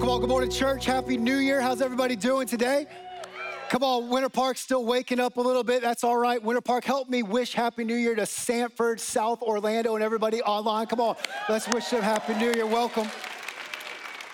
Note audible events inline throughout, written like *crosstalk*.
Come on, good morning, church. Happy New Year. How's everybody doing today? Come on, Winter Park still waking up a little bit. That's all right. Winter Park, help me wish Happy New Year to Sanford, South Orlando, and everybody online. Come on, let's wish them Happy New Year. Welcome.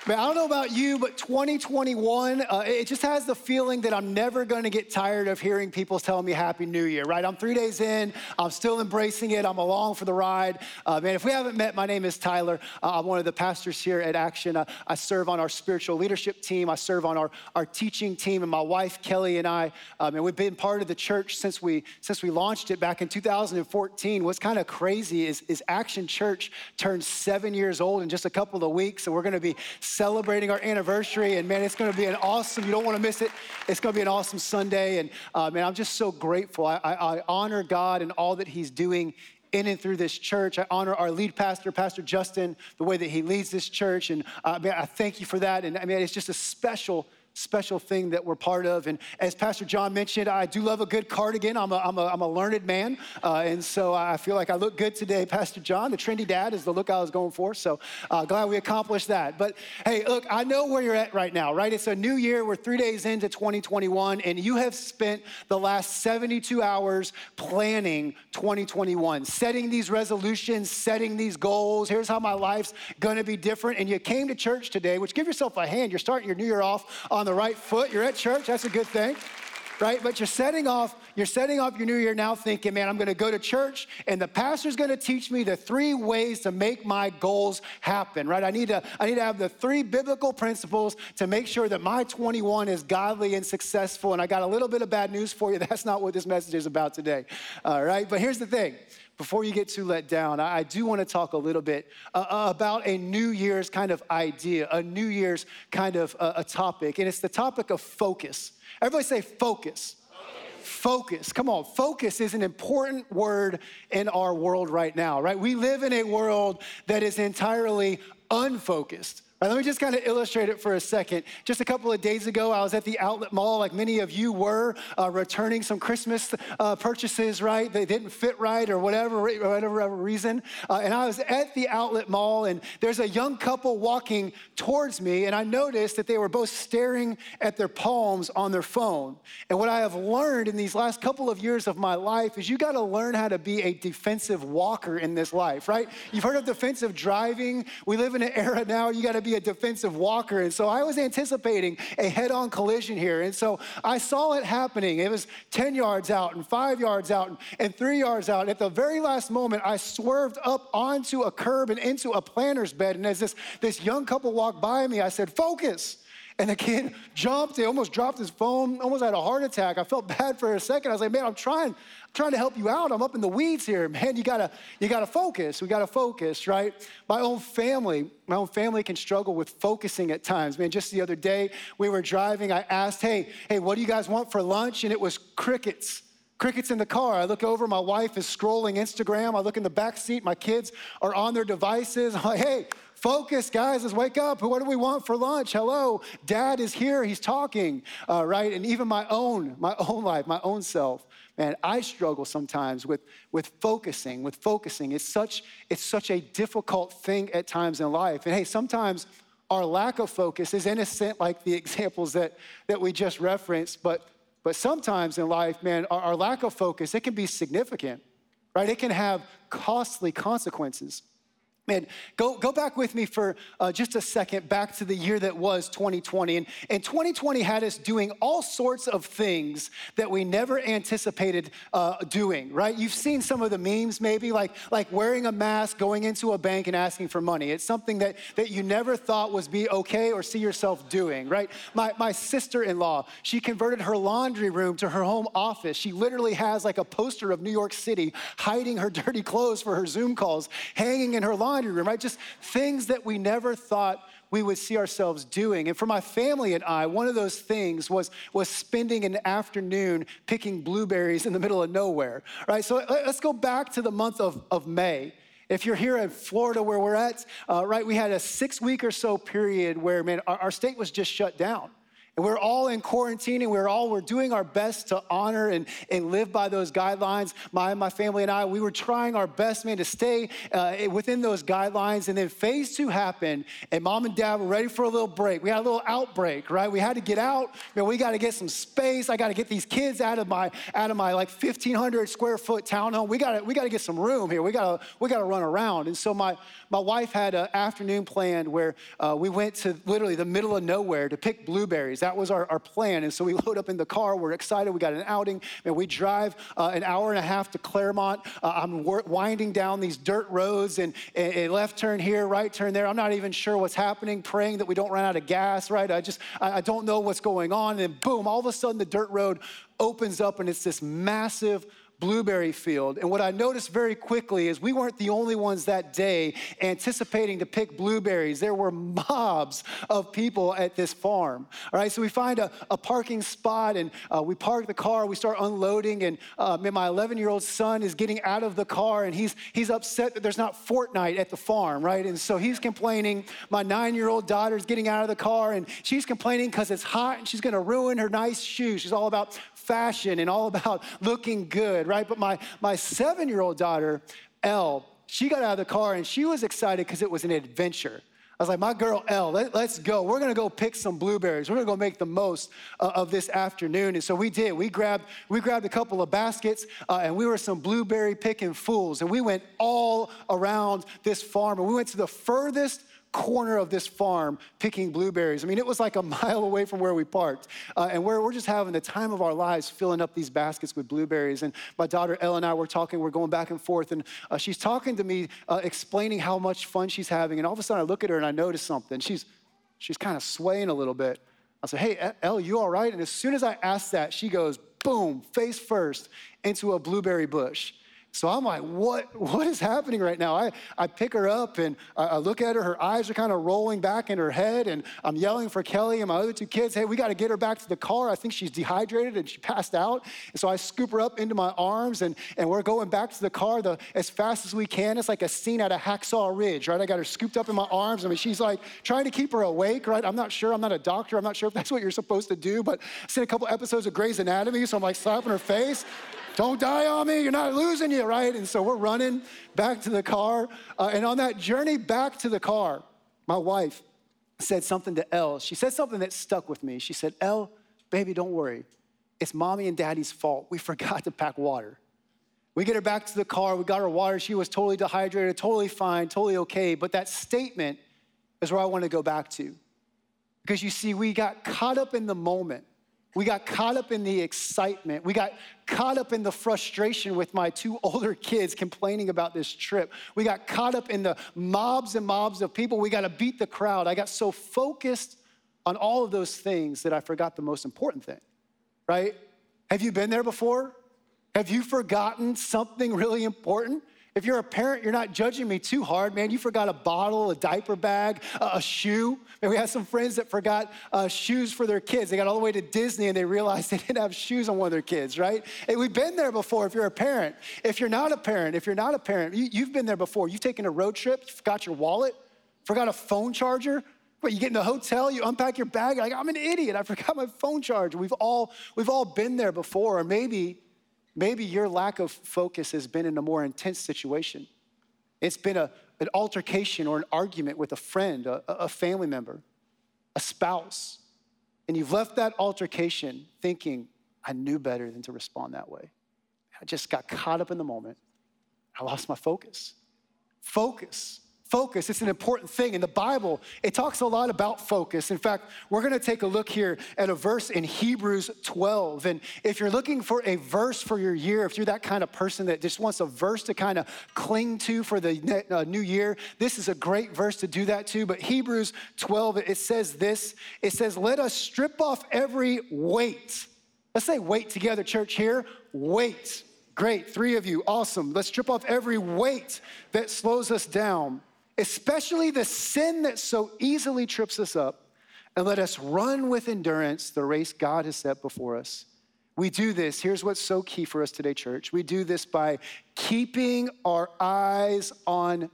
Man, I don't know about you, but 2021, uh, it just has the feeling that I'm never going to get tired of hearing people tell me Happy New Year, right? I'm three days in, I'm still embracing it, I'm along for the ride. Uh, man, if we haven't met, my name is Tyler. Uh, I'm one of the pastors here at Action. Uh, I serve on our spiritual leadership team, I serve on our, our teaching team, and my wife, Kelly, and I, um, and we've been part of the church since we, since we launched it back in 2014. What's kind of crazy is, is Action Church turned seven years old in just a couple of weeks, so we're going to be celebrating our anniversary. And man, it's going to be an awesome, you don't want to miss it. It's going to be an awesome Sunday. And uh, man, I'm just so grateful. I, I, I honor God and all that He's doing in and through this church. I honor our lead pastor, Pastor Justin, the way that he leads this church. And uh, man, I thank you for that. And I mean, it's just a special special thing that we're part of. And as Pastor John mentioned, I do love a good cardigan. I'm a, I'm a, I'm a learned man. Uh, and so I feel like I look good today. Pastor John, the trendy dad, is the look I was going for. So uh, glad we accomplished that. But hey, look, I know where you're at right now, right? It's a new year. We're three days into 2021, and you have spent the last 72 hours planning 2021, setting these resolutions, setting these goals. Here's how my life's going to be different. And you came to church today, which give yourself a hand. You're starting your new year off on the right foot. You're at church, that's a good thing. Right? But you're setting off, you're setting off your new year now thinking, man, I'm gonna go to church and the pastor's gonna teach me the three ways to make my goals happen, right? I need to, I need to have the three biblical principles to make sure that my 21 is godly and successful. And I got a little bit of bad news for you. *laughs* That's not what this message is about today. All right, but here's the thing before you get too let down, I, do want to talk a little bit uh, uh, about a New Year's kind of idea, a New Year's kind of uh, a topic, and it's the topic of focus. Everybody say focus. Focus. Come on, focus is an important word in our world right now, right? We live in a world that is entirely unfocused. Right, let me just kind of illustrate it for a second. Just a couple of days ago, I was at the outlet mall, like many of you were, uh, returning some Christmas uh, purchases, right? They didn't fit right or whatever, whatever reason. Uh, and I was at the outlet mall, and there's a young couple walking towards me, and I noticed that they were both staring at their palms on their phone. And what I have learned in these last couple of years of my life is you got to learn how to be a defensive walker in this life, right? You've heard of defensive driving. We live in an era now, you got to be a defensive walker. And so I was anticipating a head on collision here. And so I saw it happening. It was 10 yards out and five yards out and three yards out. At the very last moment, I swerved up onto a curb and into a planter's bed. And as this, this young couple walked by me, I said, Focus. And the kid jumped, he almost dropped his phone, almost had a heart attack. I felt *laughs* bad for a second. I was like, man, I'm trying, I'm trying to help you out. I'm up in the weeds here, man. You gotta, you gotta focus. We gotta focus, right? My own family, my own family can struggle with focusing at times. Man, just the other day we were driving. I asked, hey, hey, what do you guys want for lunch? And it was crickets. Crickets in the car. I look over, my wife is scrolling Instagram. I look in the back seat, my kids are on their devices. *laughs* I'm like, hey, focus, guys, let's wake up. What do we want for lunch? Hello, dad is here, he's talking, uh, right? And even my own, my own life, my own self man, I struggle sometimes with, with focusing, with focusing. It's such, it's such a difficult thing at times in life. And hey, sometimes our lack of focus is innocent, like the *laughs* examples that, that we just referenced, but, but sometimes in life, man, our, our lack of focus, it can be significant, right? It can have costly consequences. Man, go, go back with me for uh, just a second back to the year that was 2020. And, and 2020 had us doing all sorts of things that we never anticipated uh, doing, right? You've seen some of the memes maybe, like, like wearing a mask, going into a bank and asking for money. It's something that, that you never thought was be okay or see yourself doing, right? My, my sister-in-law, she converted her laundry room to her home office. She literally has like a poster of New York City hiding her *laughs* dirty clothes for her Zoom calls, hanging in her laundry laundry room, right? Just things that we never thought we would see ourselves doing. And for my family and I, one of those things was, was spending an afternoon picking blueberries in the middle of nowhere, right? So let's go back to the month of, of May. If you're here in Florida where we're at, uh, right, we had a six week or so period where, man, our, our state was just shut down. And we're all in quarantine and we're all, we're doing our best to honor and, and live by those guidelines. My, my family and I, we were trying our best, man, to stay uh, within those guidelines. And then phase two happened and mom and dad were ready for a little break. We had a little outbreak, right? We had to get out. Man, we got to get some space. I got to get these kids out of my, out of my like 1500 square foot townhome. We got to, we got to get some room here. We got to, we got to run around. And so my, my wife had an afternoon planned where uh, we went to literally the middle of nowhere to pick blueberries. That was our, our plan. And so we *laughs* load up in the car. We're excited. We got an outing. And we drive uh, an hour and a half to Clermont. Uh, I'm winding down these dirt roads and a left turn here, right turn there. I'm not even sure what's happening, praying that we don't run out of gas, right? I just, I, I don't know what's going on. And boom, all of a sudden the dirt road opens up and it's this massive blueberry field. And what I noticed very quickly is we weren't the only ones that day anticipating to pick blueberries. There were mobs of people at this farm. All right, so we find a, a parking spot and uh, we park the car, we start unloading, and uh, my 11 year old son is getting out of the car and he's, he's upset that there's not Fortnite at the farm, right? And so he's complaining. My nine year old daughter's getting out of the car and she's complaining because it's hot and she's gonna ruin her nice shoes. She's all about fashion and all about looking good, right? But my, my seven year old daughter, Elle, she got out of the car and she was excited because it was an adventure. I was like, my girl Elle, let, us go. We're gonna go pick some blueberries. We're gonna go make the most uh, of this afternoon. And so we did. We grabbed, we grabbed a couple of baskets uh, and we were some blueberry picking fools. And we went all around this farm and we went to the furthest corner of this farm picking blueberries. I mean, it was like a *laughs* mile away from where we parked. Uh, and we're, we're just having the time of our lives filling up these baskets with blueberries. And my daughter Elle and I were talking, we're going back and forth. And uh, she's talking to me, uh, explaining how much fun she's having. And all of a sudden, I look at her and I notice something. She's, she's kind of swaying a little bit. I said, Hey, Elle, you all right? And as soon as I asked that, she goes, boom, face first into a blueberry bush. So I'm like, what, *laughs* what is happening right now? I, I pick her up and I, I look at her. Her eyes are kind of rolling back in her head. And I'm yelling for Kelly and my other two kids, hey, we got to get her back to the car. I think she's dehydrated and she passed out. And so I scoop her up into my arms and, and we're going back to the car the, as fast as we can. It's like a scene out of Hacksaw Ridge, right? I got her scooped up in my arms. I mean, she's like trying to keep her awake, right? I'm not sure. I'm not a doctor. I'm not sure if that's what you're supposed to do, but I've seen a couple episodes of Grey's Anatomy, so I'm like slapping her face. Don't die on me. You're not losing you, right? And so we're running back to the car. Uh, and on that journey back to the car, my wife said something to Elle. She said something that stuck with me. She said, Elle, baby, don't worry. It's mommy and daddy's fault. We *laughs* forgot to pack water. We get her back to the car. We got her water. She was totally dehydrated, totally fine, totally okay. But that statement is where I want to go back to. Because you see, we got caught up in the moment we got caught up in the excitement. We got caught up in the frustration with my two *laughs* older kids complaining about this trip. We got caught up in the mobs and mobs of people. We got to beat the crowd. I got so focused on all of those things that I forgot the most important thing, right? Have you been there before? Have you forgotten something really important? If you're a parent, you're not judging me too hard, man. You forgot a bottle, a diaper bag, a, shoe. And we had some friends that forgot uh, shoes for their kids. They got all the way to Disney and they realized *laughs* they didn't have shoes on one of their kids, right? And we've been there before if you're a parent. If you're not a parent, if you're not a parent, you, you've been there before. You've taken a road trip, you forgot your wallet, forgot a phone charger. But you get in the hotel, you unpack your bag, like, I'm an idiot. I forgot my phone charger. We've all, we've all been there before. Or maybe Maybe your lack of focus has been in a more intense situation. It's been a, an altercation or an argument with a friend, a, a family member, a spouse. And you've left that altercation thinking, I knew better than to respond that way. I just got caught up in the moment. I lost my focus. Focus Focus, it's an important thing. In the Bible, it talks a lot about focus. In fact, we're gonna take a look here at a verse in Hebrews 12. And if you're looking for a verse for your year, if you're that kind of person that just wants a verse to kind of cling to for the uh, new year, this is a great verse to do that too. But Hebrews 12, it says this it says, Let us strip off every weight. Let's say weight together, church, here. Weight. Great, three of you, awesome. Let's strip off every weight that slows us down especially the sin that so easily trips us up, and let us run with endurance the race God has set before us. We do this, here's what's so key for us today, church. We do this by keeping our eyes on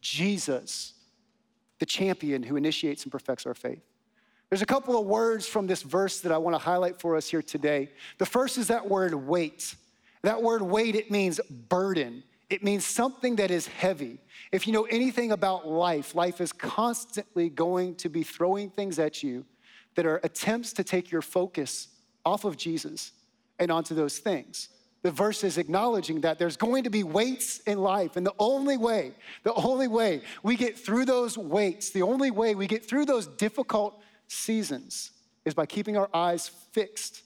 Jesus, the champion who initiates and perfects our faith. There's a couple of words from this verse that I want to highlight for us here today. The first is that word weight. That word weight, it means burden. It means something that is heavy. If you know anything about life, life is constantly going to be throwing things at you that are attempts to take your focus off of Jesus and onto those things. The verse is acknowledging that there's going to be weights in life. And the only way, the only way we get through those weights, the only way we get through those difficult seasons is by keeping our eyes fixed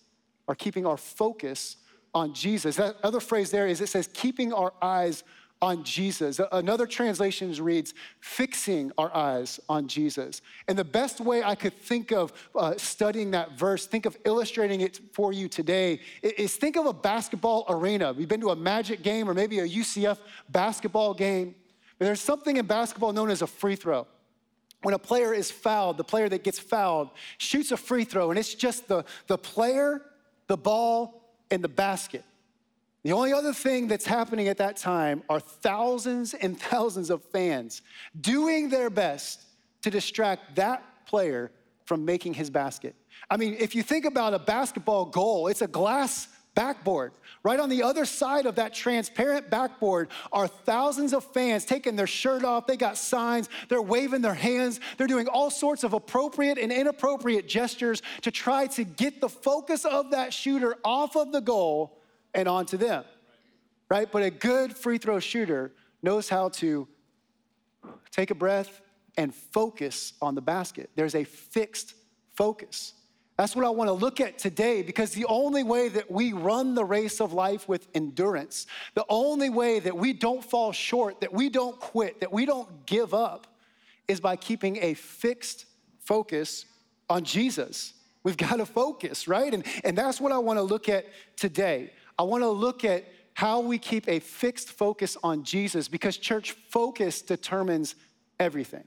or keeping our focus on Jesus. That other phrase there is it says, keeping our eyes on Jesus. Another translation reads, fixing our eyes on Jesus. And the best way I could think of uh, studying that verse, think of illustrating it for you today, is think of a basketball arena. We've been to a Magic game or maybe a UCF basketball game. There's something in basketball known as a free throw. When a player is fouled, the player that gets fouled shoots a free throw, and it's just the, the player, the ball, and the basket. The only other thing that's happening at that time are thousands and thousands of fans doing their best to distract that player from making his basket. I mean, if you think about a basketball goal, it's a glass backboard. Right on the other side of that transparent backboard are thousands of fans taking their shirt off. They got signs, they're waving their hands, they're doing all sorts of appropriate and inappropriate gestures to try to get the focus of that shooter off of the goal and onto them, right? But a good free throw shooter knows how to take a breath and focus on the basket. There's a fixed focus. That's what I want to look at today because the only way that we run the race of life with endurance, the only way that we don't fall short, that we don't quit, that we don't give up, is by keeping a fixed focus on Jesus. We've *laughs* got to focus, right? And, and that's what I want to look at today. I want to look at how we keep a fixed focus on Jesus because church focus determines everything.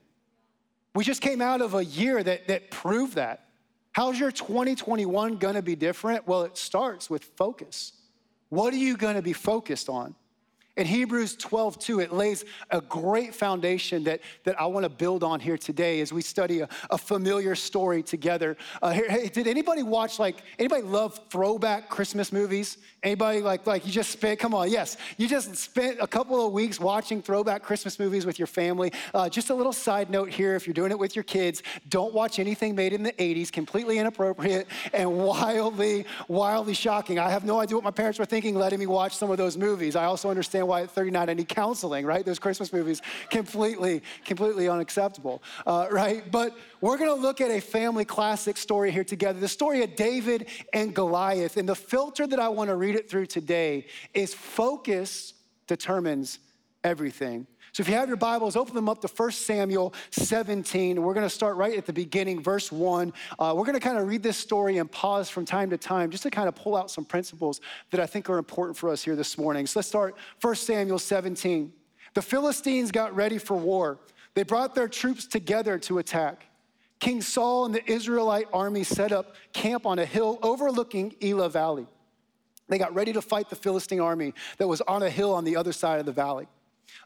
We just came out of a year that, that proved that. How's your 2021 gonna be different? Well, it starts with focus. What are you gonna be focused on? In Hebrews 12, 2, it lays a great foundation that, that I want to build on here today as we study a, a familiar story together. Uh, here, hey, did anybody watch, like, anybody love throwback Christmas movies? Anybody, like, like you just spent, come on, yes, you just spent a couple of weeks watching throwback Christmas movies with your family. Uh, just a little side note here if you're doing it with your kids, don't watch anything made in the 80s, completely inappropriate and wildly, wildly shocking. I have no idea what my parents were thinking letting me watch some of those movies. I also understand understand why at 39 I need counseling, right? Those Christmas movies, completely, completely unacceptable, uh, right? But we're gonna look at a family classic story here together the story of David and Goliath. And the filter that I wanna read it through today is focus determines everything. So if you have your Bibles, open them up to 1 Samuel 17. We're going to start right at the beginning, verse 1. Uh, we're going to kind of read this story and pause from time to time just to kind of pull out some principles that I think are important for us here this morning. So let's start 1 Samuel 17. The Philistines got ready for war. They brought their troops together to attack. King Saul and the Israelite army set up camp on a hill overlooking Elah Valley. They got ready to fight the Philistine army that was on a hill on the other side of the valley.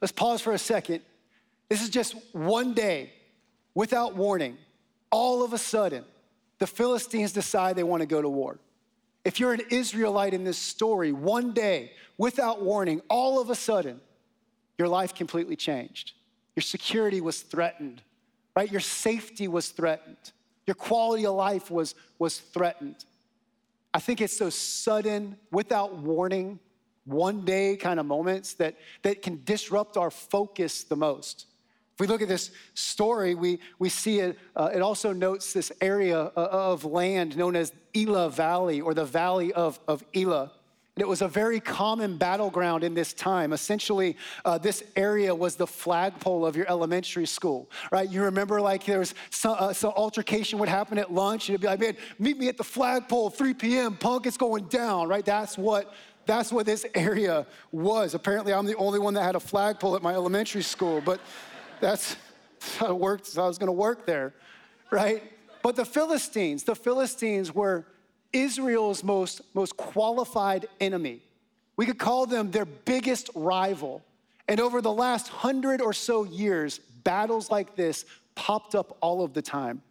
Let's pause for a second. This is just one day without warning. All of a sudden, the Philistines decide they want to go to war. If you're an Israelite in this story, one day without warning, all of a sudden, your life completely changed. Your security was threatened, right? Your safety was threatened. Your quality of life was, was threatened. I think it's those sudden, without warning, one day kind of moments that, that can disrupt our focus the most. If we look at this story, we, we see it, uh, it also notes this area uh, of land known as Elah Valley or the Valley of, of Elah. And it was a very common battleground in this time. Essentially, uh, this area was the flagpole of your elementary school, right? You remember, like, there was some, uh, some altercation would happen at lunch, and it'd be like, man, meet me at the flagpole, 3 p.m., punk, it's going down, right? That's what that's what this area was. Apparently, I'm the only one that had a flagpole at my elementary school, but that's *laughs* how it worked. So I was going to work there, right? But the Philistines, the Philistines were Israel's most, most qualified enemy. We could call them their biggest rival. And over the last hundred or so years, battles like this popped up all of the time.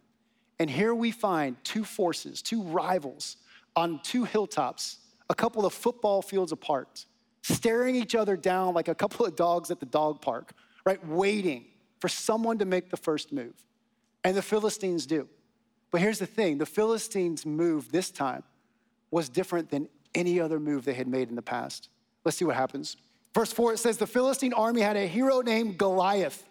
And here we find two forces, two rivals on two hilltops, a couple of football fields apart, staring each other down like a couple of dogs at the dog park, right? Waiting for someone to make the first move. And the Philistines do. But here's the thing the Philistines' move this time was different than any other move they had made in the past. Let's see what happens. Verse 4 it says, The Philistine army had a hero named Goliath,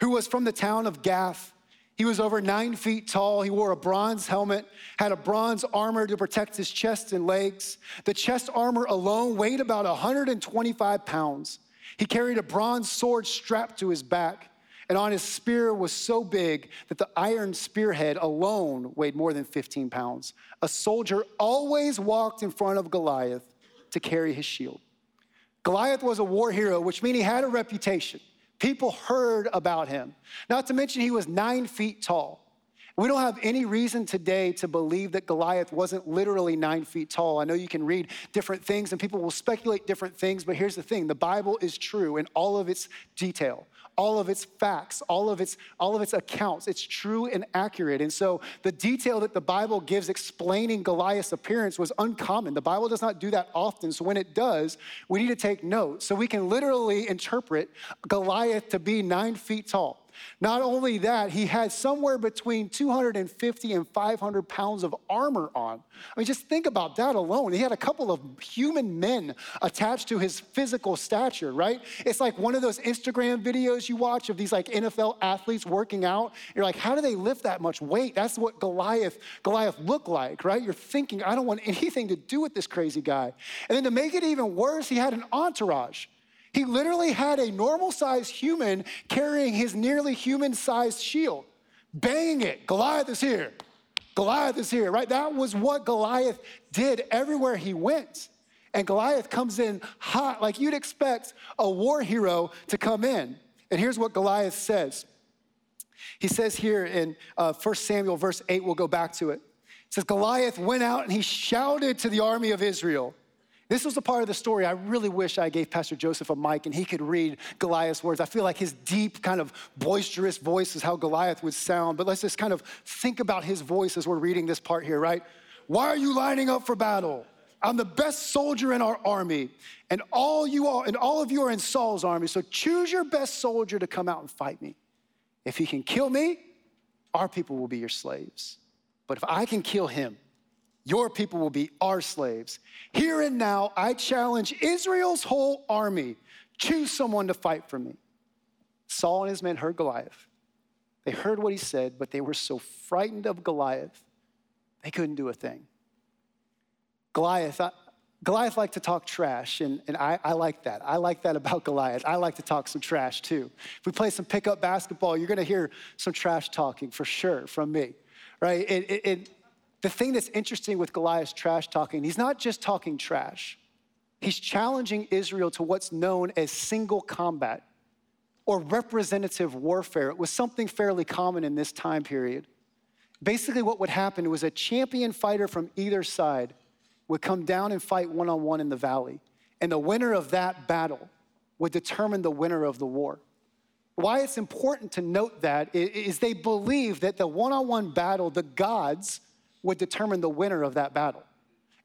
who was from the town of Gath. He was over nine feet tall. He wore a bronze helmet, had a bronze armor to protect his chest and legs. The chest armor alone weighed about 125 pounds. He carried a bronze sword strapped to his back, and on his spear was so big that the iron spearhead alone weighed more than 15 pounds. A soldier always walked in front of Goliath to carry his shield. Goliath was a war hero, which means he had a reputation. People heard about him. Not to mention, he was nine feet tall. We don't have any reason today to believe that Goliath wasn't literally nine feet tall. I know you can read different things and people will speculate different things, but here's the thing the Bible is true in all of its detail all of its facts, all of its, all of its accounts. It's true and accurate. And so the detail that the Bible gives explaining Goliath's appearance was uncommon. The Bible does not do that often. So when it does, we need to take note. So we can literally interpret Goliath to be nine feet tall. Not only that, he had somewhere between 250 and 500 pounds of armor on. I mean, just think about that alone. He had a couple of human men attached to his physical stature, right? It's like one of those Instagram videos you watch of these like NFL athletes working out. You're like, how do they lift that much weight? That's what Goliath, Goliath looked like, right? You're thinking, I don't want anything to do with this crazy guy. And then to make it even worse, he had an entourage. He literally had a normal sized human carrying his nearly human sized shield, banging it. Goliath is here. Goliath is here, right? That was what Goliath did everywhere he went. And Goliath comes in hot, like you'd expect a war hero to come in. And here's what Goliath says. He says here in uh, 1 Samuel, verse 8, we'll go back to it. It says, Goliath went out and he shouted to the army of Israel. This was a part of the story I really wish I gave Pastor Joseph a mic and he could read Goliath's words. I feel like his deep, kind of boisterous voice is how Goliath would sound. But let's just kind of think about his voice as we're reading this part here, right? Why are you lining up for battle? I'm the best soldier in our army, and all you are, and all of you are in Saul's army. So choose your best soldier to come out and fight me. If he can kill me, our people will be your slaves. But if I can kill him, your people will be our slaves. Here and now, I challenge Israel's whole army choose someone to fight for me. Saul and his men heard Goliath. They heard what he said, but they were so frightened of Goliath, they couldn't do a thing. Goliath, I, Goliath liked to talk trash, and, and I, I, like that. I like that about Goliath. I like to talk some trash too. If we play some pickup basketball, you're gonna hear some trash talking for sure from me, right? It, the thing that's interesting with Goliath's trash talking, he's not just talking trash, he's challenging Israel to what's known as single combat or representative warfare. It was something fairly common in this time period. Basically, what would happen was a champion fighter from either side would come down and fight one on one in the valley. And the winner of that battle would determine the winner of the war. Why it's important to note that is they believe that the one on one battle, the gods would determine the winner of that battle.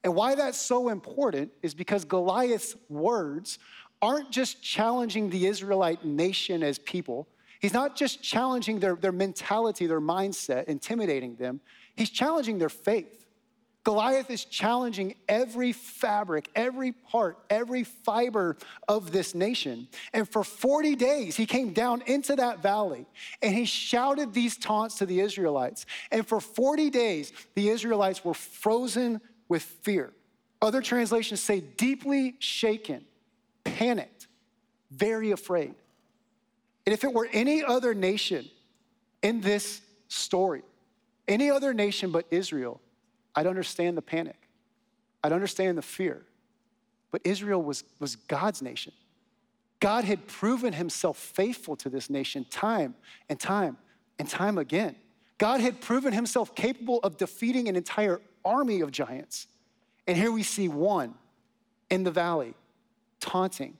And why that's so important is because Goliath's words aren't just challenging the Israelite nation as people. He's not just challenging their, their mentality, their mindset, intimidating them. He's challenging their faith. Goliath is challenging every fabric, every part, every fiber of this nation. And for 40 days, he came down into that valley and he shouted these taunts to the Israelites. And for 40 days, the Israelites were frozen with fear. Other translations say deeply shaken, panicked, very afraid. And if it were any other nation in this story, any other nation but Israel, I'd understand the panic. I'd understand the fear. But Israel was, was God's nation. God had proven himself faithful to this nation time and time and time again. God had proven himself capable of defeating an entire army of giants. And here we see one in the valley taunting.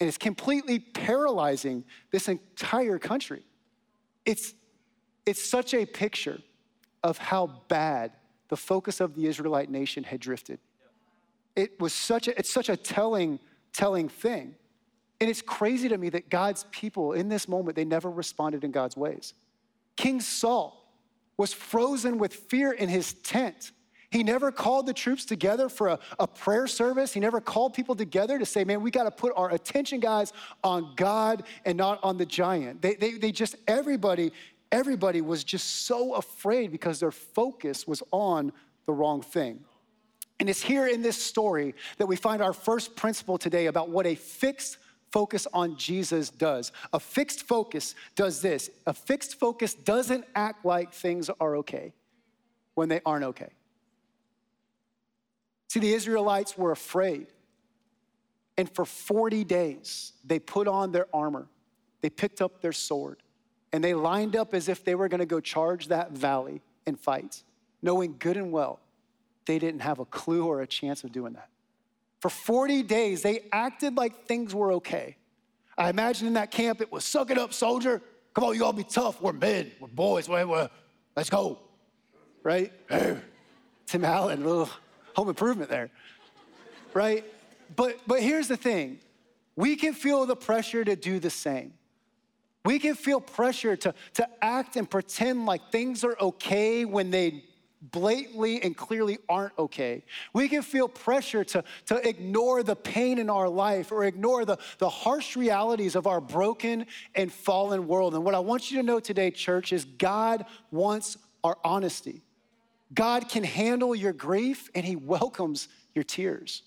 And it's completely paralyzing this entire country. It's, it's such a picture of how bad the focus of the Israelite nation had drifted. It was such a, it's such a telling, telling thing. And it's crazy to me that God's people in this moment, they never responded in God's ways. King Saul was frozen with fear in his tent. He never called the troops together for a, a prayer service. He never called people together to say, man, we got to put our attention, guys, on God and not on the giant. They, they, they just, everybody, everybody was just so afraid because their focus was on the wrong thing. And it's here in this story that we find our first principle today about what a fixed focus on Jesus does. A fixed focus does this a fixed focus doesn't act like things are okay when they aren't okay. See, the Israelites were afraid. And for 40 days, they put on their armor, they picked up their sword, and they lined up as if they were gonna go charge that valley and fight, knowing good and well they didn't have a clue or a chance of doing that. For 40 days, they acted like things were okay. I imagine in that camp it was suck it up, soldier. Come on, you all be tough. We're men, we're boys, we're, we're, let's go. Right? *laughs* Tim Allen, little home improvement there. Right? But but here's the thing. We can feel the pressure to do the same. We can feel pressure to, to act and pretend like things are okay when they blatantly and clearly aren't okay. We can feel pressure to, to ignore the pain in our life or ignore the, the harsh realities of our broken and fallen world. And what I want you to know today, church, is God wants our honesty. God can handle your grief and He welcomes your tears.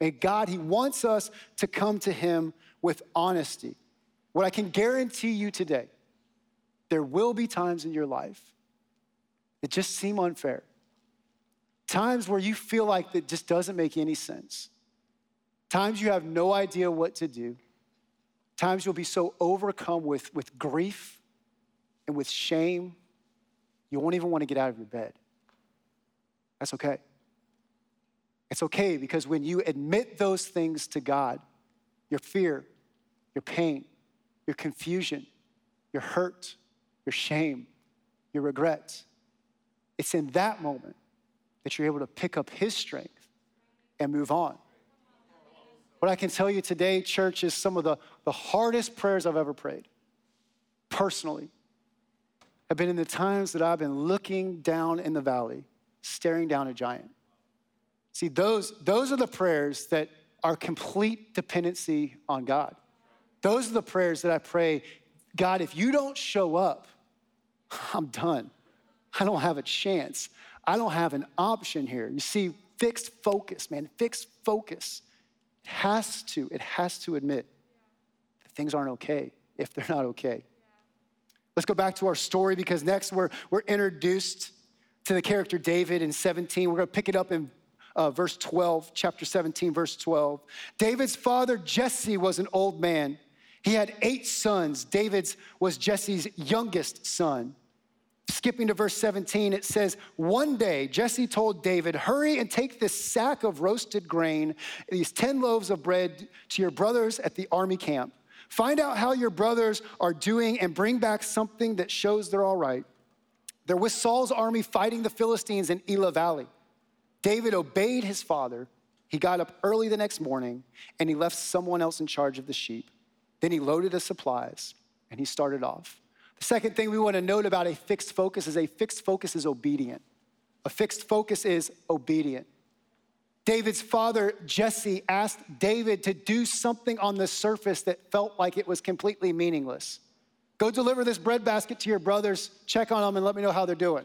May God, He wants us to come to Him with honesty. What I can guarantee you today, there will be times in your life that just seem unfair. Times where you feel like that just doesn't make any sense. Times you have no idea what to do. Times you'll be so overcome with, with grief and with shame, you won't even want to get out of your bed. That's okay. It's okay because when you admit those things to God, your fear, your pain, your confusion, your hurt, your shame, your regrets, it's in that moment that you're able to pick up His strength and move on. What I can tell you today, church, is some of the, the hardest prayers I've ever prayed, personally, have been in the times that I've been looking down in the valley, staring down a giant. See, those, those are the prayers that are complete dependency on God. Those are the prayers that I pray God, if you don't show up, I'm done. I don't have a chance. I don't have an option here. You see, fixed focus, man, fixed focus. It has to, it has to admit that things aren't okay if they're not okay. Let's go back to our story because next we're, we're introduced to the character David in 17. We're going to pick it up in uh, verse 12, chapter 17, verse 12. David's father, Jesse, was an old man. He had eight sons. David's was Jesse's youngest son. Skipping to verse 17, it says, One day Jesse told David, Hurry and take this sack of roasted grain, these 10 loaves of bread to your brothers at the army camp. Find out how your brothers are doing and bring back something that shows they're all right. There was Saul's army fighting the Philistines in Elah Valley. David obeyed his father. He got up early the next morning and he left someone else in charge of the sheep. Then he loaded the supplies and he started off. The second thing we want to note about a fixed focus is a fixed focus is obedient. A fixed focus is obedient. David's father, Jesse, asked David to do something on the surface that felt like it was completely meaningless. Go deliver this bread basket to your brothers, check on them, and let me know how they're doing.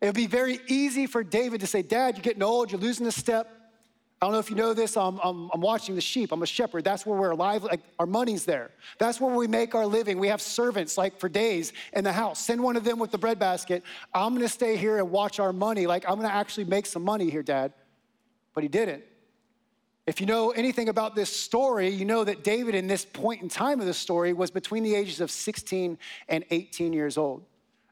It would be very easy for David to say, Dad, you're getting old, you're losing a step. I don't know if you know this, I'm, I'm, I'm, watching the sheep. I'm a shepherd. That's where we're alive. Like our money's there. That's where we make our living. We have servants like for days in the house. Send one of them with the bread basket. I'm gonna stay here and watch our money. Like I'm gonna actually make some money here, Dad. But he didn't. If you know anything about this story, you know that David, in this point in time of the story, was between the ages of 16 and 18 years old.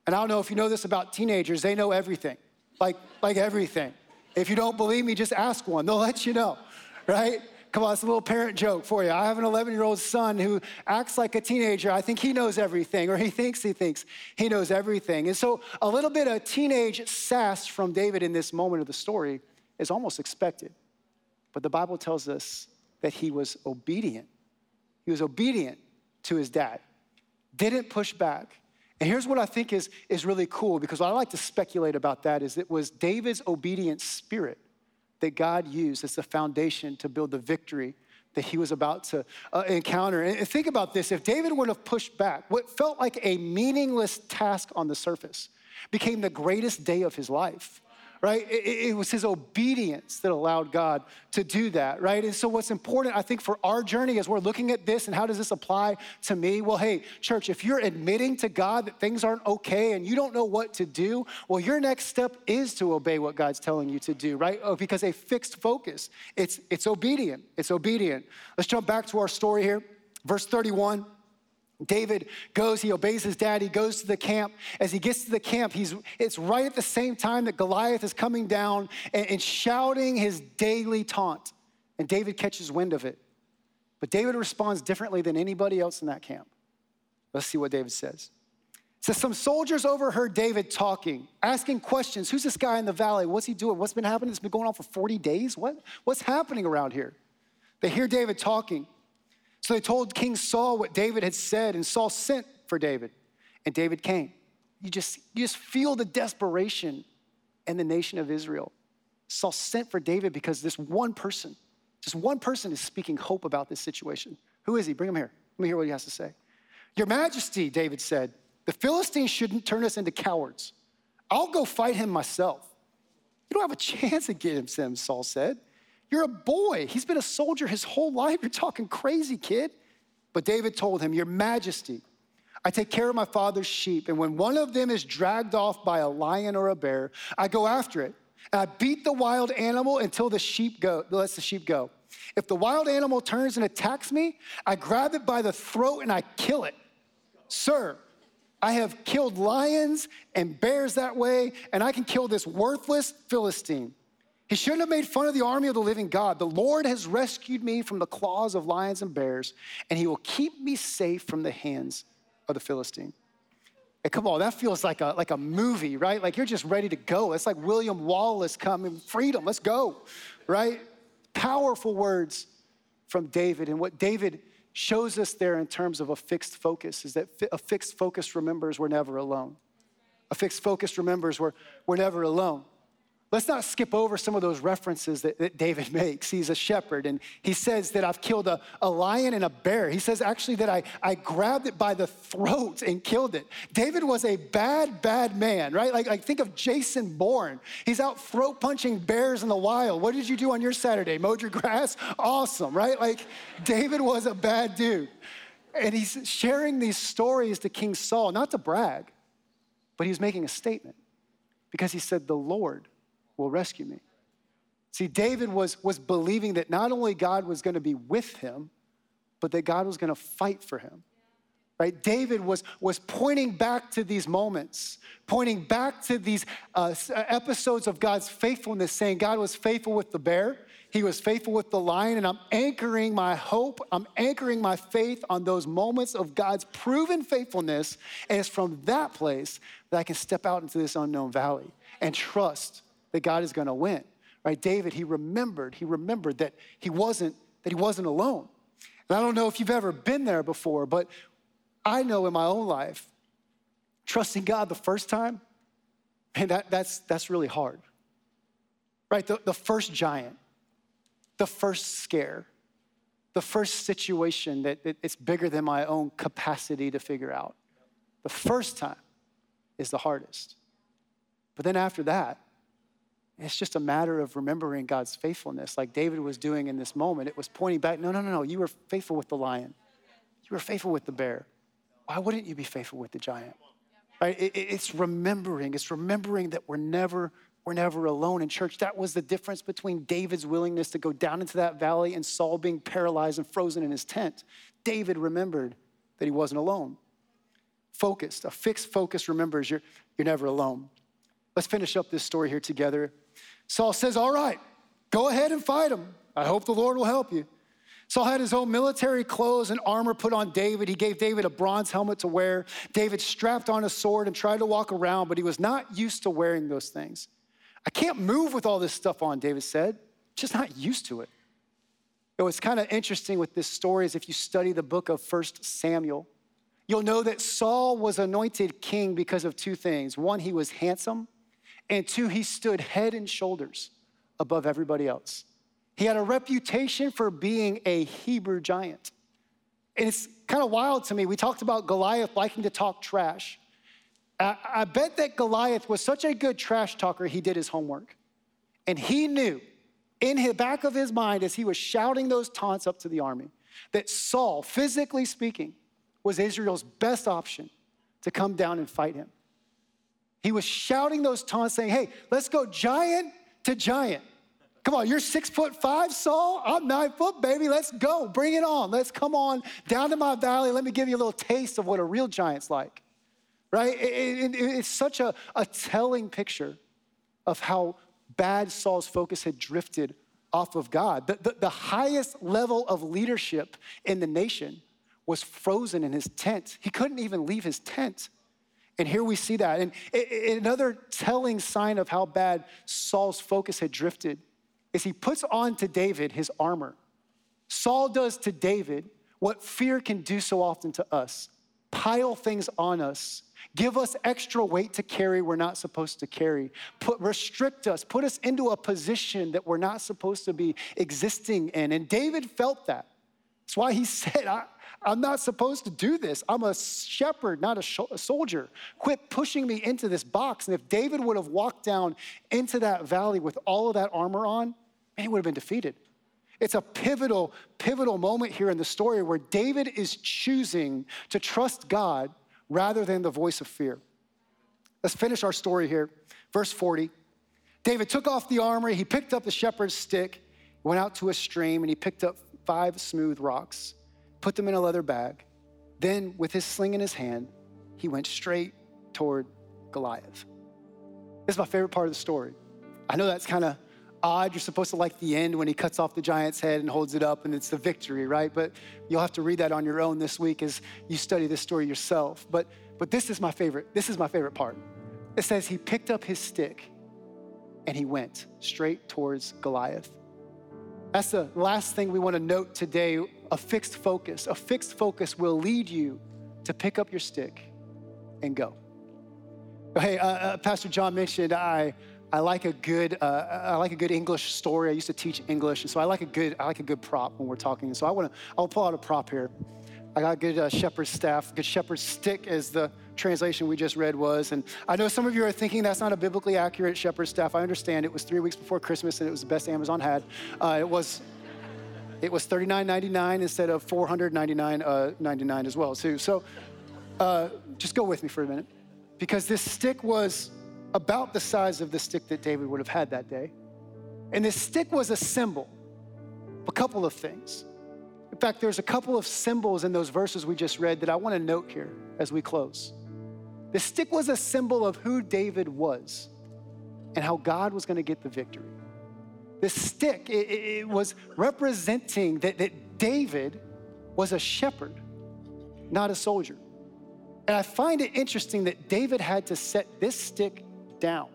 And I don't know if you know this about teenagers, they know everything, like, like everything. If you don't believe me, just ask one. They'll let you know, right? Come on, it's a little parent joke for you. I have an 11 year old son who acts like a teenager. I think he knows everything, or he thinks he thinks he knows everything. And so, a little bit of teenage sass from David in this moment of the story is almost expected. But the Bible tells us that he was obedient. He was obedient to his dad, didn't push back. And here's what I think is, is really cool because what I like to speculate about that is it was David's obedient spirit that God used as the foundation to build the victory that he was about to uh, encounter. And think about this if David would have pushed back, what felt like a meaningless task on the surface became the greatest day of his life right? It, it, was his obedience that allowed God to do that, right? And so, what's important, I think, for our journey as we're looking at this and how does this apply to me? Well, hey, church, if you're admitting to God that things aren't okay and you don't know what to do, well, your next step is to obey what God's telling you to do, right? Oh, because a fixed focus, it's, it's obedient. It's obedient. Let's jump back to our story here. Verse 31. David goes, he obeys his dad, he goes to the camp. As he gets to the camp, he's, it's right at the same time that Goliath is coming down and, and shouting his daily taunt. And David catches wind of it. But David responds differently than anybody else in that camp. Let's see what David says. It says, Some soldiers overheard David talking, asking questions. Who's this guy in the valley? What's he doing? What's been happening? It's been going on for 40 days? What? What's happening around here? They hear David talking. So they told King Saul what David had said, and Saul sent for David, and David came. You just, you just feel the desperation in the nation of Israel. Saul sent for David because this one person, just one person is speaking hope about this situation. Who is he? Bring him here. Let me hear what he has to say. Your Majesty, David said, the Philistines shouldn't turn us into cowards. I'll go fight him myself. You don't have a *laughs* chance against him, Saul said. You're a boy. He's been a soldier his whole life. *laughs* You're talking crazy, kid. But David told him, Your Majesty, I take care of my father's sheep, and when one of them is dragged off by a lion or a bear, I go after it. And I beat the wild animal until the sheep go, lets the sheep go. If the wild animal turns and attacks me, I grab it by the throat and I kill it. Sir, I have killed lions and bears that way, and I can kill this worthless Philistine. He shouldn't have made fun of the army of the living God. The Lord has rescued me from the claws of lions and bears, and he will keep me safe from the hands of the Philistine. And come on, that feels like a, like a movie, right? Like you're just ready to go. It's like William Wallace coming, freedom, let's go, right? Powerful words from David. And what David shows us there in terms of a fixed focus is that a fixed focus remembers we're never alone. A fixed focus remembers we're, we're never alone. Let's not skip over some of those references that, that, David *laughs* makes. He's a shepherd, and he says that I've killed a, a lion and a bear. He says actually that I, I grabbed it by the throat and killed it. David was a bad, bad man, right? Like, like think of Jason Bourne. He's out throat punching bears in the wild. What did you do on your Saturday? Mowed your grass? Awesome, right? Like David was a bad dude. And he's sharing these stories to King Saul, not to brag, but he's making a statement because he said, The Lord will rescue me. See, David was, was believing that not only God was going to be with him, but that God was going to fight for him. Right? David was, was pointing back to these moments, pointing back to these uh, uh, episodes of God's faithfulness, saying God was faithful with the bear, he was faithful with the lion, and I'm anchoring my hope, I'm anchoring my faith on those moments of God's proven faithfulness. And it's from that place that I can step out into this unknown valley and trust that God is going to win. Right? David, he remembered, he remembered that he wasn't that he wasn't alone. And I don't know if you've ever been there before, but I know in my own life, trusting God the first time, man, that, that's, that's really hard. Right? The, the first giant, the first scare, the first situation that, that it's bigger than my own capacity to figure out. The first time is the hardest. But then after that, it's just a matter of remembering God's faithfulness, like David was doing in this moment. It was pointing back no, no, no, no. You were faithful with the lion, you were faithful with the bear. Why wouldn't you be faithful with the giant? Right? it's remembering, it's remembering that we're never, we're never alone in church. That was the difference between David's willingness to go down into that valley and Saul being paralyzed and frozen in his tent. David remembered that he wasn't alone. Focused, a fixed focus remembers you're, you're never alone. Let's finish up this story here together. Saul says, All right, go ahead and fight him. I hope the Lord will help you. Saul had his own military clothes and armor put on David. He gave David a bronze helmet to wear. David strapped on a sword and tried to walk around, but he was not used to wearing those things. I can't move with all this stuff on, David said. Just not used to it. It was kind of interesting with this story is if you study the book of First Samuel, you'll know that Saul was anointed king because of two things. One, he was handsome, and two, he stood head and shoulders above everybody else. He had a reputation for being a Hebrew giant. And it's kind of wild to me. We talked about Goliath liking to talk trash. I, bet that Goliath was such a good trash talker, he did his homework. And he knew in the back of his mind as he was shouting those taunts up to the army that Saul, physically speaking, was Israel's best option to come down and fight him. He was shouting those taunts, saying, Hey, let's go giant to giant. Come on, you're six foot five, Saul. I'm nine foot, baby. Let's go. Bring it on. Let's come on down to my valley. Let me give you a little taste of what a real giant's like. Right? It, it, it's such a, a telling picture of how bad Saul's focus had drifted off of God. The, the, the highest level of leadership in the nation was frozen in his tent. He couldn't even leave his tent. And here we see that. And another telling sign of how bad Saul's focus had drifted is he puts on to David his armor. Saul does to David what fear can do so often to us pile things on us, give us extra weight to carry we're not supposed to carry, put, restrict us, put us into a position that we're not supposed to be existing in. And David felt that. That's why he *laughs* said, I, am not supposed to do this. I'm a shepherd, not a, sh- a soldier. Quit pushing me into this box. And if David would have walked down into that valley with all of that armor on, man, he would have been defeated. It's a pivotal, pivotal moment here in the story where David is choosing to trust God rather than the voice of fear. Let's finish our story here. Verse 40. David took off the armor, he picked up the shepherd's stick, went out to a stream, and he picked up five smooth rocks, put them in a leather bag. Then, with his sling in his hand, he went straight toward Goliath. This is my favorite part of the story. I know that's kind of odd. You're supposed to like the end when he cuts off the giant's head and holds it up, and it's the victory, right? But you'll have to read that on your own this week as you study this story yourself. But but this is my favorite. This is my favorite part. It says he picked up his stick and he went straight towards Goliath. That's the last thing we want to note today a fixed focus. A fixed focus will lead you to pick up your stick and go. Hey, uh, uh, Pastor John mentioned I I like a good, uh, I like a good English story. I used to teach English, and so I like a good, I like a good prop when we're talking. And So I want to, I'll pull out a prop here. I got a good uh, shepherd's staff, good shepherd's stick, as the translation we just read was. And I know some of you are thinking that's not a biblically accurate shepherd's staff. I understand it was three weeks before Christmas, and it was the best Amazon had. Uh, it was. It was $39.99 instead of $499.99 uh, as well, too. So uh, just go with me for a minute. Because this stick was about the size of the stick that David would have had that day. And this stick was a symbol, a couple of things. In fact, there's a couple of symbols in those verses we just read that I want to note here as we close. The stick was a symbol of who David was and how God was going to get the victory. The stick, it, it was representing that, that David was a shepherd, not a soldier. And I find it interesting that David had to set this stick down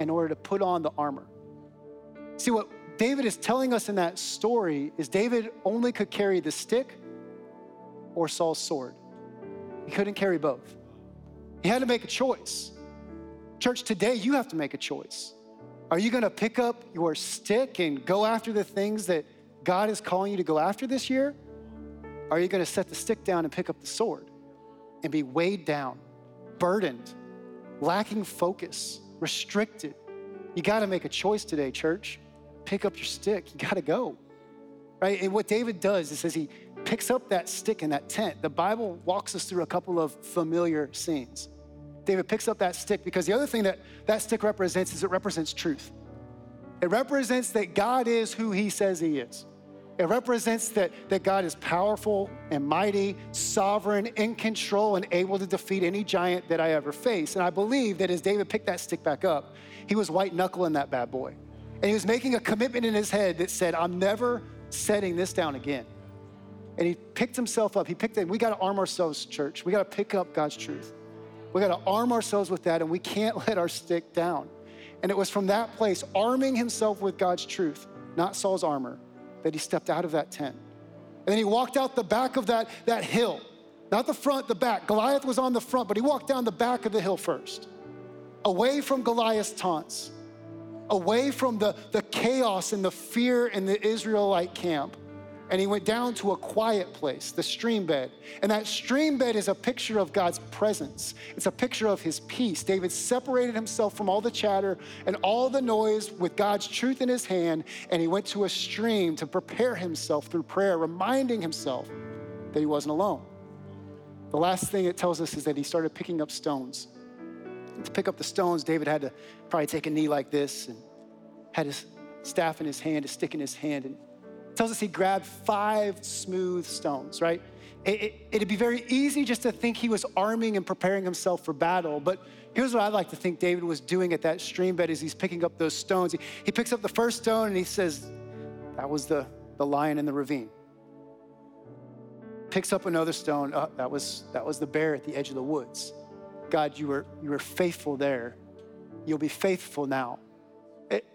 in order to put on the armor. See, what David is telling us in that story is David only could carry the stick or Saul's sword. He couldn't carry both. He had to make a choice. Church, today you have to make a choice. Are you going to pick up your stick and go after the things that God is calling you to go after this year? Are you going to set the stick down and pick up the sword and be weighed down, burdened lacking focus, restricted. You got to make a choice today, church. Pick up your stick. You got to go. Right? And what David does is as he picks up that stick in that tent, the Bible walks us through a couple of familiar scenes. David picks up that stick because the other thing that that stick represents is it represents truth. It represents that God is who he says he is. It represents that, that God is powerful and mighty, sovereign, in control, and able to defeat any giant that I ever face. And I believe that as David picked that stick back up, he was white knuckling that bad boy. And he was making a commitment in his head that said, I'm never setting this down again. And he picked himself up. He picked it. We got to arm ourselves, church. We got to pick up God's truth. We got to arm ourselves with that, and we can't *laughs* let our stick down. And it was from that place, arming himself with God's truth, not Saul's armor, that he stepped out of that tent. And then he walked out the back of that, that hill, not the front, the back. Goliath was on the front, but he walked down the back of the hill first, away from Goliath's taunts, away from the, the chaos and the fear in the Israelite camp and he went down to a quiet place, the stream bed. And that stream bed is a picture of God's presence. It's a picture of his peace. David separated himself from all the chatter and all the noise with God's truth in his hand, and he went to a stream to prepare himself through prayer, reminding himself that he wasn't alone. The last thing it tells us is that he started picking up stones. And to pick up the stones, David had to probably take a knee like this and had his staff in his hand, a stick in his hand, and tells us he grabbed five smooth stones, right? It, would it, be very easy just to think he was arming and preparing himself for battle, but here's what I like to think David was doing at that stream bed as he's picking up those stones. He, he picks up the first stone and he says, That was the, the lion in the ravine. Picks up another stone, oh, that, was, that was the bear at the edge of the woods. God, you were, you were faithful there. You'll be faithful now.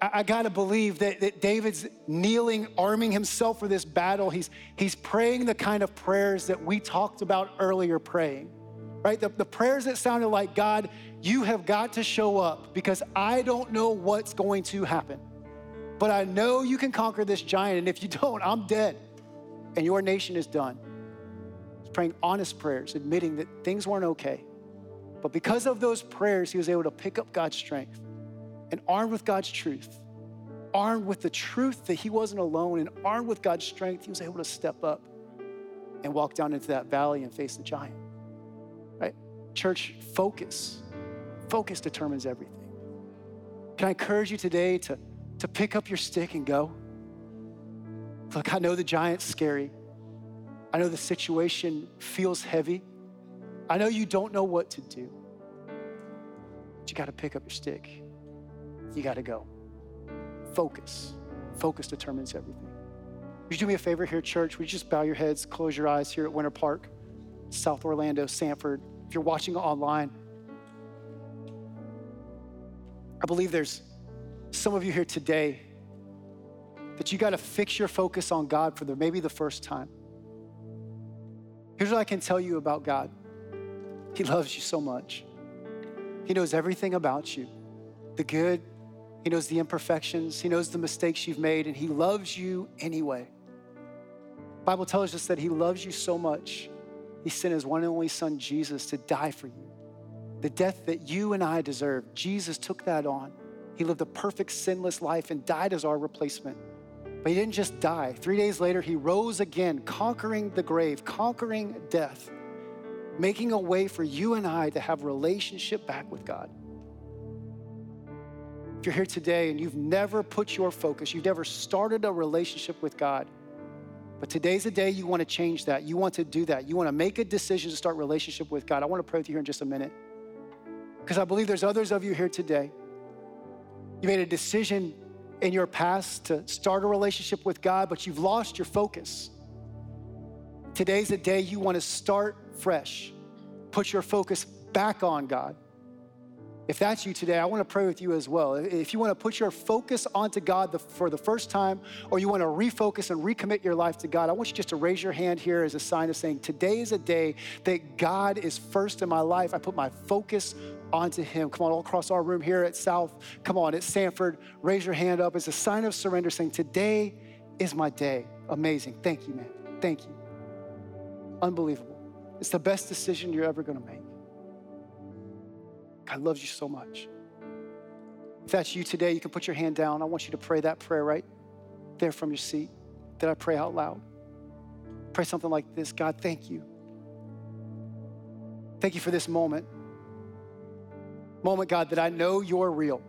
I, got to believe that, that David's kneeling, arming himself for this battle. He's, he's praying the kind of prayers that we talked about earlier praying, right? The, the prayers that sounded like, God, you have got to show up because I don't know what's going to happen. But I know you can conquer this giant. And if you *laughs* don't, I'm dead and your nation is done. He's praying honest prayers, admitting that things weren't okay. But because of those prayers, he was able to pick up God's strength and armed with God's truth, armed with the truth that he wasn't alone, and armed with God's strength, he was able to step up and walk down into that valley and face the giant. Right? Church, focus. Focus determines everything. Can I encourage you today to, to pick up your stick and go? Look, I know the giant's scary. I know the situation feels heavy. I know you don't know what to do. But you got to pick up your stick you got to go. Focus. Focus determines everything. Would you do me a favor here, church? Would you just bow your heads, close your eyes here at Winter Park, South Orlando, Sanford? If you're watching online, I believe there's some of you here today that you got to fix your focus on God for the, maybe the first time. Here's what I can tell you about God He loves you so much, He knows everything about you the good, he knows the imperfections, He knows the mistakes you've made, and He loves you anyway. The Bible tells us that He loves you so much, He sent His one and only Son, Jesus, to die for you. The death that you and I deserve, Jesus took that on. He lived a perfect, sinless life and died as our replacement. But He didn't just die. Three days later, He rose again, conquering the grave, conquering death, making a way for you and I to have relationship back with God. If you're here today and you've never put your focus, you've never started a relationship with God, but today's the day you want to change that. You want to do that. You want to make a decision to start relationship with God. I want to pray with you here in just a minute. Because I believe there's others of you here today. You made a decision in your past to start a relationship with God, but you've lost your focus. Today's the day you want to start fresh. Put your focus back on God. If that's you today, I want to pray with you as well. If you want to put your focus onto God for the first time, or you want to refocus and recommit your life to God, I want you just to raise your hand here as a sign of saying, Today is a day that God is first in my life. I put my focus onto Him. Come on, all across our room here at South, come on, at Sanford, raise your hand up as a sign of surrender, saying, Today is my day. Amazing. Thank you, man. Thank you. Unbelievable. It's the best decision you're ever going to make. God loves you so much. If that's you today, you can put your hand down. I want you to pray that prayer right there from your seat. Did I pray out loud? Pray something like this God, thank you. Thank you for this moment. Moment, God, that I know you're real,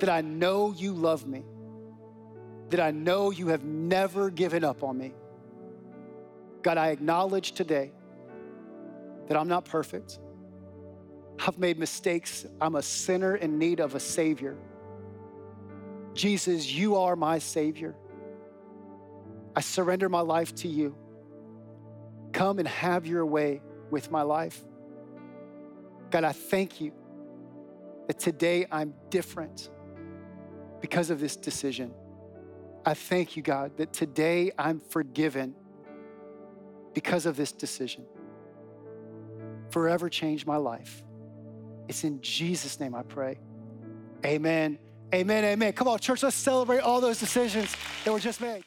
that I know you love me, that I know you have never given up on me. God, I acknowledge today that I'm not perfect. I've made mistakes. I'm a sinner in need of a Savior. Jesus, you are my Savior. I surrender my life to you. Come and have your way with my life. God, I thank you that today I'm different because of this decision. I thank you, God, that today I'm forgiven because of this decision. Forever change my life. It's in Jesus' name I pray. Amen. Amen. Amen. Come on, church, let's celebrate all those decisions that were just made.